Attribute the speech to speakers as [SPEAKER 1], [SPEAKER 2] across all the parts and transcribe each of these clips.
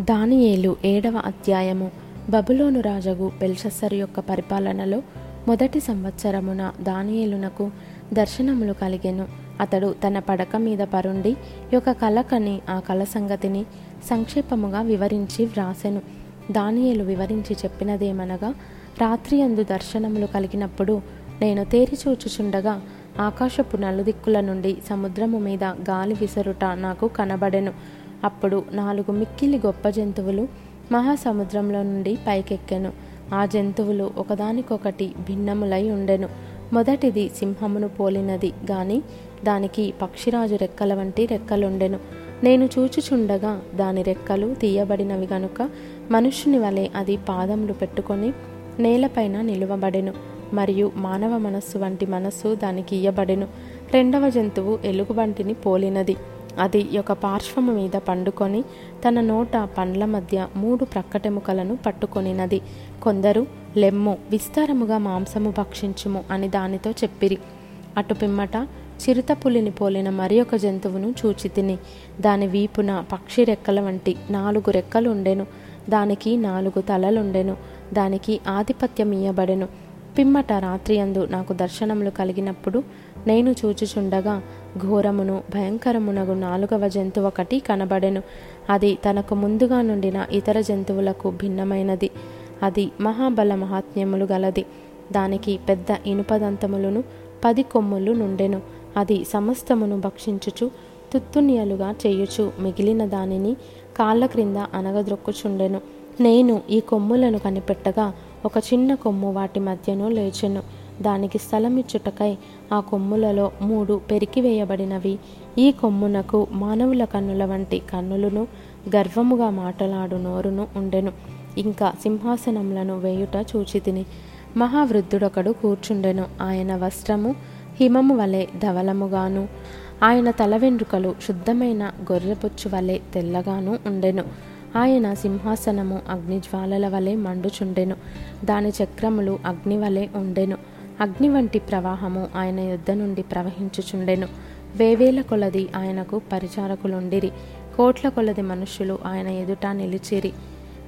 [SPEAKER 1] దానియేలు ఏడవ అధ్యాయము. బబులోను రాజగు బెల్షస్సర్ యొక్క పరిపాలనలో మొదటి సంవత్సరమున దానియేలునకు దర్శనములు కలిగెను. అతడు తన పడక మీద పరుండి యొక్క కలకని ఆ కల సంగతిని సంక్షేపముగా వివరించి వ్రాసెను. దానియేలు వివరించి చెప్పినదేమనగా రాత్రి అందు దర్శనములు కలిగినప్పుడు నేను తేరి చూచుచుండగా ఆకాశపు నలుదిక్కుల నుండి సముద్రము మీద గాలి విసరుట నాకు కనబడెను. అప్పుడు నాలుగు మిక్కిలి గొప్ప జంతువులు మహాసముద్రంలో నుండి పైకెక్కెను. ఆ జంతువులు ఒకదానికొకటి భిన్నములై ఉండెను. మొదటిది సింహమును పోలినది గాని దానికి పక్షిరాజు రెక్కల వంటి రెక్కలుండెను. నేను చూచుచుండగా దాని రెక్కలు తీయబడినవి గనుక మనుష్యుని వలె అది పాదములు పెట్టుకొని నేలపైన నిలువబడెను. మరియు మానవ మనస్సు వంటి మనస్సు దానికి ఇయ్యబడెను. రెండవ జంతువు ఎలుగుబంటిని పోలినది. అది ఒక పార్శ్వము మీద పండుకొని తన నోట పండ్ల మధ్య మూడు ప్రక్కటెముకలను పట్టుకొనినది. కొందరు లెమ్ము విస్తారముగా మాంసము భక్షించుము అని దానితో చెప్పిరి. అటు పిమ్మట చిరుతపులిని పోలిన మరి ఒక జంతువును చూచి తిని దాని వీపున పక్షి రెక్కల వంటి నాలుగు రెక్కలు ఉండెను దానికి నాలుగు తలలుండెను. దానికి ఆధిపత్యం ఇయ్యబడెను పిమ్మట రాత్రి అందు నాకు దర్శనములు కలిగినప్పుడు నేను చూచుచుండగా ఘోరమును భయంకరమునగు నాలుగవ జంతువు ఒకటి కనబడెను. అది తనకు ముందుగా నుండిన ఇతర జంతువులకు భిన్నమైనది. అది మహాబల మహాత్మ్యములు గలది. దానికి పెద్ద ఇనుపదంతములను పది కొమ్ములు నుండెను. అది సమస్తమును భక్షించుచు తుత్తునియలుగా చేయుచు మిగిలిన దానిని కాళ్ళ క్రింద అనగద్రొక్కుచుండెను నేను ఈ కొమ్ములను కనిపెట్టగా ఒక చిన్న కొమ్ము వాటి మధ్యను లేచెను. దానికి స్థలమిచ్చుటకై ఆ కొమ్ములలో మూడు పెరికివేయబడినవి. ఈ కొమ్మునకు మానవుల కన్నుల వంటి కన్నులను గర్వముగా మాటలాడు నోరును ఉండెను. ఇంకా సింహాసనములను వేయుట చూచితిని. మహావృద్ధుడొకడు కూర్చుండెను. ఆయన వస్త్రము హిమము వలె ధవలముగాను ఆయన తల వెంట్రుకలు శుద్ధమైన గొర్రెపుచ్చు వలె తెల్లగాను ఉండెను. ఆయన సింహాసనము అగ్నిజ్వాలల వలె మండుచుండెను. దాని చక్రములు అగ్ని వలె ఉండెను. అగ్ని వంటి ప్రవాహము ఆయన యుద్ధ నుండి ప్రవహించుచుండెను. వేవేల కొలది ఆయనకు పరిచారకులుండిరి. కోట్ల కొలది మనుష్యులు ఆయన ఎదుట నిలిచిరి.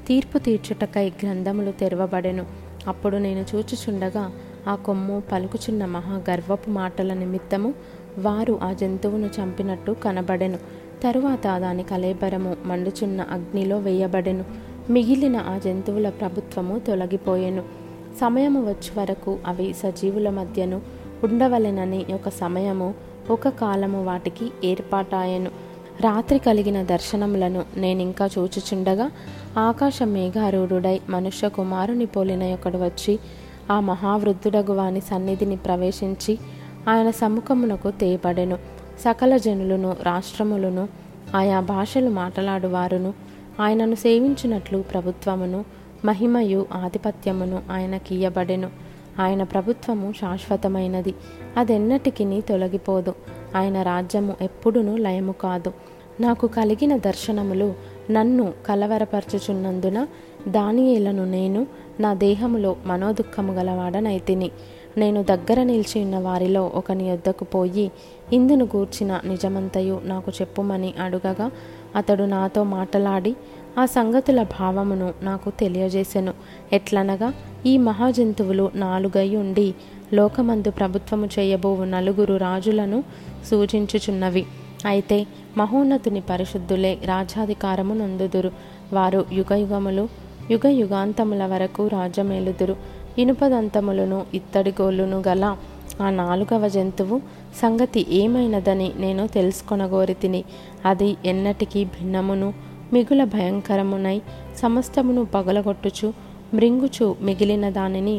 [SPEAKER 1] తీర్పు తీర్చుటకై గ్రంథములు తెరవబడెను. అప్పుడు నేను చూచుచుండగా ఆ కొమ్ము పలుకుచున్న మహా గర్వపు మాటల నిమిత్తము వారు ఆ జంతువును చంపినట్టు కనబడెను. తరువాత దాని కలేబరము మండుచున్న అగ్నిలో వేయబడెను. మిగిలిన ఆ జంతువుల ప్రభుత్వము తొలగిపోయెను. సమయము వచ్చే వరకు అవి సజీవుల మధ్యను ఉండవలెనని ఒక సమయము ఒక కాలము వాటికి ఏర్పాటాయెను. రాత్రి కలిగిన దర్శనములను నేనింకా చూచుచుండగా ఆకాశ మేఘారూఢుడై మనుష్య కుమారుని పోలిన ఒకడు వచ్చి ఆ మహావృద్ధుడగు వాని సన్నిధిని ప్రవేశించి ఆయన సముఖమునకు తేపడెను సకల జనులను రాష్ట్రములను ఆయా భాషలు మాట్లాడువారును ఆయనను సేవించినట్లు ప్రభుత్వమును మహిమయు ఆధిపత్యమును ఆయనకియ్యబడెను ఆయన ప్రభుత్వము శాశ్వతమైనది. అదెన్నటికి తొలగిపోదు. ఆయన రాజ్యము ఎప్పుడునూ లయము కాదు. నాకు కలిగిన దర్శనములు నన్ను కలవరపరచుచున్నందున దానియేలను నేను నా దేహములో మనోదుఖము గలవాడనైతిని. నేను దగ్గర నిలిచి ఉన్న వారిలో ఒకని యొద్దకు పోయి ఇందును గూర్చిన నిజమంతయు నాకు చెప్పుమని అడుగగా అతడు నాతో మాటలాడి ఆ సంగతుల భావమును నాకు తెలియజేసెను. ఎట్లనగా ఈ మహాజంతువులు నాలుగై ఉండి లోకమందు ప్రభుత్వము చేయబోవు నలుగురు రాజులను సూచించుచున్నవి. అయితే మహోన్నతుని పరిశుద్ధులే రాజాధికారము నందుదురు. వారు యుగయుగములు యుగ యుగాంతముల వరకు రాజమేలుదురు ఇనుపదంతములను ఇత్తడి గోలును గల ఆ నాలుగవ జంతువు సంగతి ఏమైనదని నేను తెలుసుకొనగోరి తిని అది ఎన్నటికీ భిన్నమును మిగుల భయంకరమునై సమస్తమును పగలగొట్టుచు మృంగుచు మిగిలిన దానిని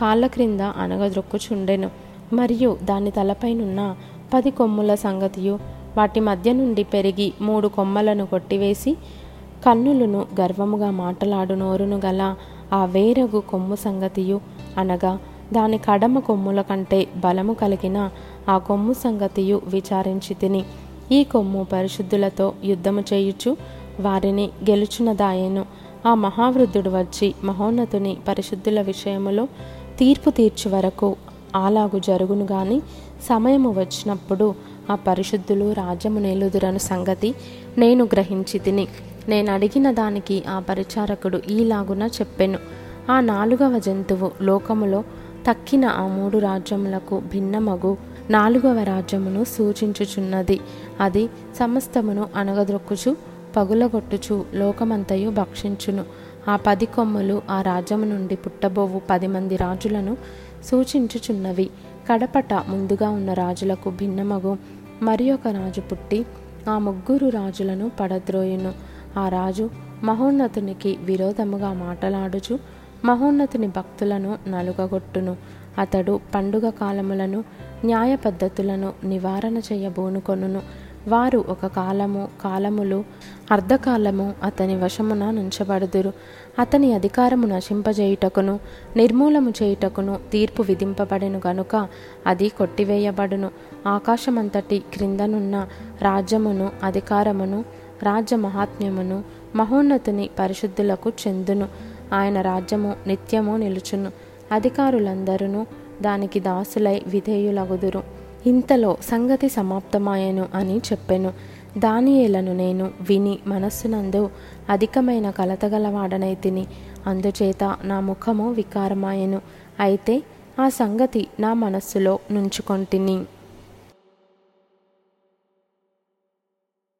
[SPEAKER 1] కాళ్ళ క్రింద అనగద్రొక్కుచుండెను మరియు దాని తలపైనున్న పది కొమ్ముల సంగతియు వాటి మధ్య నుండి పెరిగి మూడు కొమ్మలను కొట్టివేసి కన్నులను గర్వముగా మాటలాడు నోరును గల ఆ వేరగు కొమ్ము సంగతియు అనగా దాని కడమ కొమ్ముల కంటే బలము కలిగిన ఆ కొమ్ము సంగతియు విచారించి తిని ఈ కొమ్ము పరిశుద్ధులతో యుద్ధము చేయుచు వారిని గెలుచునదాయెను ఆ మహావృద్ధుడు వచ్చి మహోన్నతుని పరిశుద్ధుల విషయములో తీర్పు తీర్చు వరకు అలాగు జరుగును గాని సమయము వచ్చినప్పుడు ఆ పరిశుద్ధులు రాజ్యము నేలుదురను సంగతి నేను గ్రహించి తిని నేను అడిగిన దానికి ఆ పరిచారకుడు ఈలాగున చెప్పెను. ఆ నాలుగవ జంతువు లోకములో తక్కిన ఆ మూడు రాజ్యములకు భిన్నమగు నాలుగవ రాజ్యమును సూచించుచున్నది. అది సమస్తమును అనగదొక్కుచు పగులగొట్టుచు లోకమంతయు భక్షించును. ఆ పది కొమ్ములు ఆ రాజ్యము నుండి పుట్టబోవు పది మంది రాజులను సూచించుచున్నవి. కడపట ముందుగా ఉన్న రాజులకు భిన్నమగు. మరి ఒక రాజు పుట్టి ఆ ముగ్గురు రాజులను పడద్రోయును. ఆ రాజు మహోన్నతునికి విరోధముగా మాటలాడుచు మహోన్నతుని భక్తులను నలుగగొట్టును. అతడు పండుగ కాలములను న్యాయ పద్ధతులను నివారణ చేయబోనుకొనును. వారు ఒక కాలము కాలములు అర్ధకాలము అతని వశమున నుంచబడుదురు. అతని అధికారము నశింపజేయుటకును నిర్మూలము చేయుటకును తీర్పు విధింపబడెను గనుక అది కొట్టివేయబడును. ఆకాశమంతటి క్రిందనున్న రాజ్యమును అధికారమును రాజ్య మహాత్మ్యమును మహోన్నతుని పరిశుద్ధులకు చెందును. ఆయన రాజ్యము నిత్యము నిలుచును. అధికారులందరూ దానికి దాసులై విధేయులగుదురు. ఇంతలో సంగతి సమాప్తమాయను అని చెప్పెను. దానియేలను నేను విని మనస్సునందు అధికమైన కలతగలవాడనై తిని అందుచేత నా ముఖము వికారమాయెను. అయితే ఆ సంగతి నా మనస్సులో నుంచుకొంటిని.